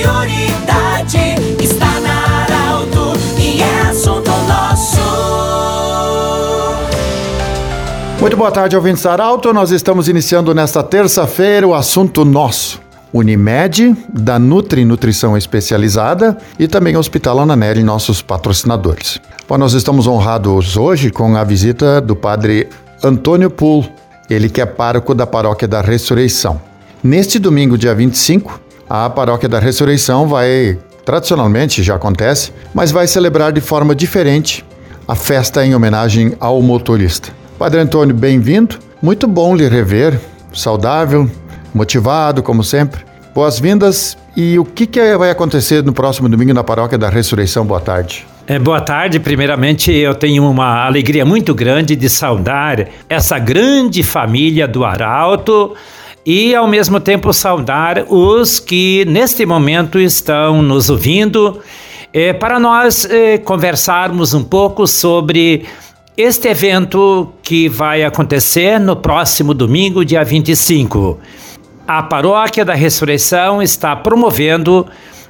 prioridade está na Arauto e é assunto nosso. Muito boa tarde, ouvintes Arauto. Nós estamos iniciando nesta terça-feira o assunto nosso. Unimed, da Nutri Nutrição Especializada e também Hospital Ananelli, nossos patrocinadores. Bom, nós estamos honrados hoje com a visita do padre Antônio Pul. ele que é pároco da Paróquia da Ressurreição. Neste domingo, dia 25, a Paróquia da Ressurreição vai, tradicionalmente já acontece, mas vai celebrar de forma diferente a festa em homenagem ao motorista. Padre Antônio, bem-vindo. Muito bom lhe rever, saudável, motivado, como sempre. Boas-vindas. E o que, que vai acontecer no próximo domingo na Paróquia da Ressurreição? Boa tarde. É, boa tarde. Primeiramente, eu tenho uma alegria muito grande de saudar essa grande família do Arauto e, ao mesmo tempo, saudar os que neste momento estão nos ouvindo é, para nós é, conversarmos um pouco sobre este evento que vai acontecer no próximo domingo, dia 25. A Paróquia da Ressurreição está promovendo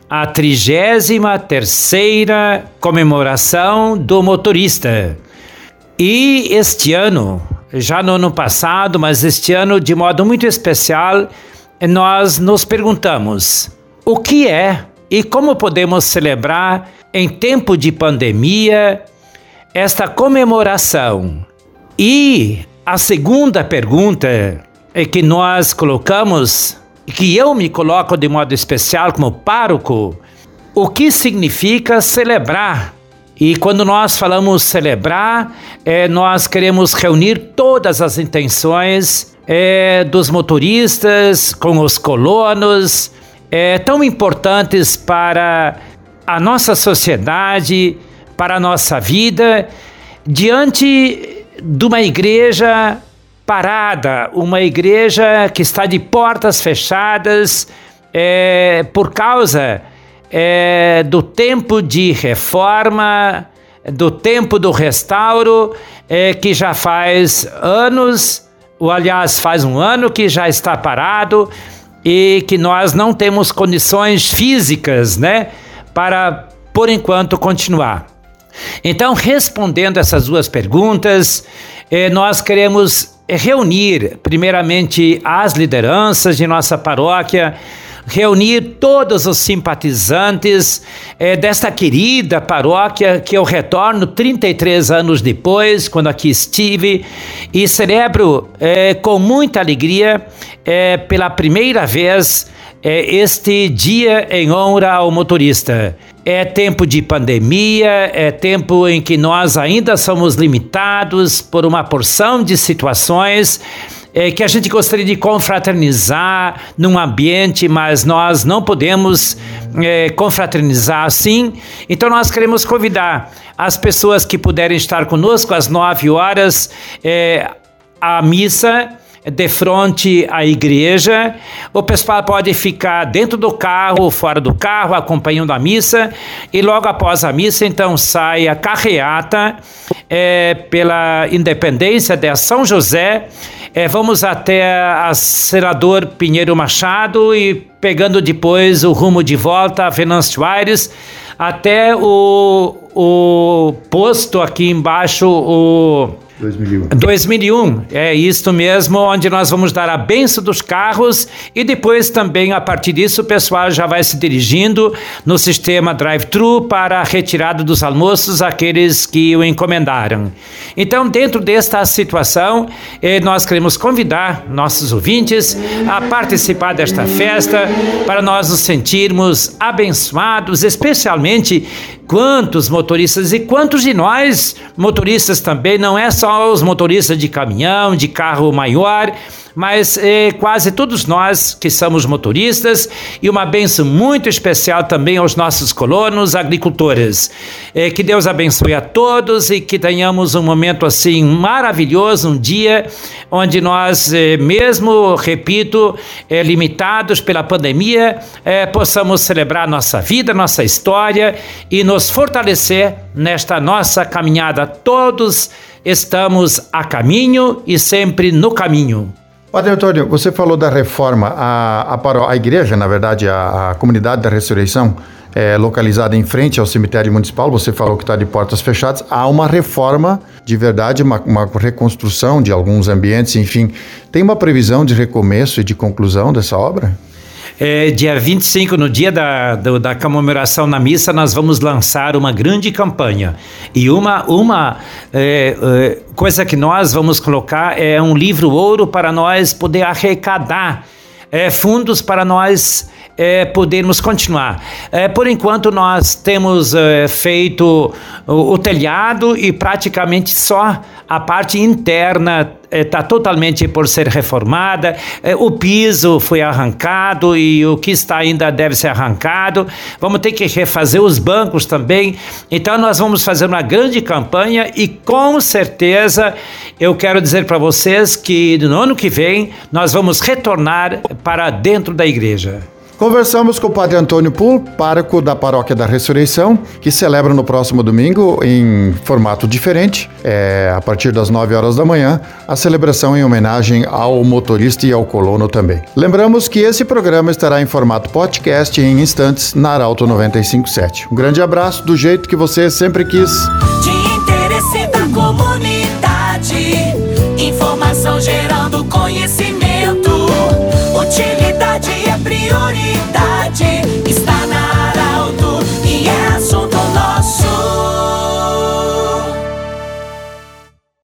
a 33ª comemoração do motorista. E este ano, já no ano passado, mas este ano de modo muito especial, nós nos perguntamos: o que é e como podemos celebrar em tempo de pandemia esta comemoração. E a segunda pergunta é que nós colocamos, que eu me coloco de modo especial como pároco, o que significa celebrar? E quando nós falamos celebrar, é, nós queremos reunir todas as intenções é, dos motoristas com os colonos, é, tão importantes para a nossa sociedade, para a nossa vida diante de uma igreja parada, uma igreja que está de portas fechadas é, por causa é, do tempo de reforma, do tempo do restauro, é, que já faz anos, ou aliás, faz um ano que já está parado e que nós não temos condições físicas, né, para por enquanto continuar. Então, respondendo essas duas perguntas, eh, nós queremos reunir, primeiramente, as lideranças de nossa paróquia, reunir todos os simpatizantes eh, desta querida paróquia que eu retorno 33 anos depois, quando aqui estive, e celebro eh, com muita alegria, eh, pela primeira vez, este dia em honra ao motorista. É tempo de pandemia, é tempo em que nós ainda somos limitados por uma porção de situações é, que a gente gostaria de confraternizar num ambiente, mas nós não podemos é, confraternizar assim. Então nós queremos convidar as pessoas que puderem estar conosco às nove horas é, a missa de frente à igreja. O pessoal pode ficar dentro do carro, fora do carro, acompanhando a missa. E logo após a missa, então, sai a carreata é, pela Independência de São José. É, vamos até a Senador Pinheiro Machado e pegando depois o rumo de volta a Venâncio Aires até o, o posto aqui embaixo, o 2001. 2001, é isto mesmo, onde nós vamos dar a benção dos carros e depois também, a partir disso, o pessoal já vai se dirigindo no sistema drive-thru para a retirada dos almoços aqueles que o encomendaram. Então, dentro desta situação, eh, nós queremos convidar nossos ouvintes a participar desta festa para nós nos sentirmos abençoados, especialmente quantos motoristas e quantos de nós, motoristas também, não é só os motoristas de caminhão, de carro maior, mas eh, quase todos nós que somos motoristas e uma benção muito especial também aos nossos colonos agricultores. Eh, que Deus abençoe a todos e que tenhamos um momento assim maravilhoso, um dia onde nós, eh, mesmo, repito, limitados pela pandemia, possamos celebrar nossa vida, nossa história e nos fortalecer nesta nossa caminhada. Todos estamos a caminho e sempre no caminho. Padre Antônio, você falou da reforma. A, a, a igreja, na verdade, a, a comunidade da ressurreição, é, localizada em frente ao cemitério municipal, você falou que está de portas fechadas, há uma reforma de verdade, uma, uma, reconstrução de alguns ambientes, enfim. Tem uma previsão de recomeço e de conclusão dessa obra? É, dia 25, no dia da, do, da comemoração na missa, nós vamos lançar uma grande campanha. E uma, uma é, é, coisa que nós vamos colocar é um livro ouro para nós poder arrecadar é, fundos para nós é, podermos continuar. É, por enquanto, nós temos é, feito o, o, telhado e praticamente só a parte interna está totalmente por ser reformada. o piso foi arrancado e o que está ainda deve ser arrancado. Vamos ter que refazer os bancos também. Então, nós vamos fazer uma grande campanha e com certeza eu quero dizer para vocês que no ano que vem nós vamos retornar para dentro da igreja. Conversamos com o Padre Antônio Pul, pároco da Paróquia da Ressurreição, que celebra no próximo domingo, em formato diferente, é, a partir das 9 horas da manhã, a celebração em homenagem ao motorista e ao colono também. Lembramos que esse programa estará em formato podcast em instantes na Arauto 957. Um grande abraço, do jeito que você sempre quis. De interesse da comunidade, informação gerando conhecimento, utilidade é prioridade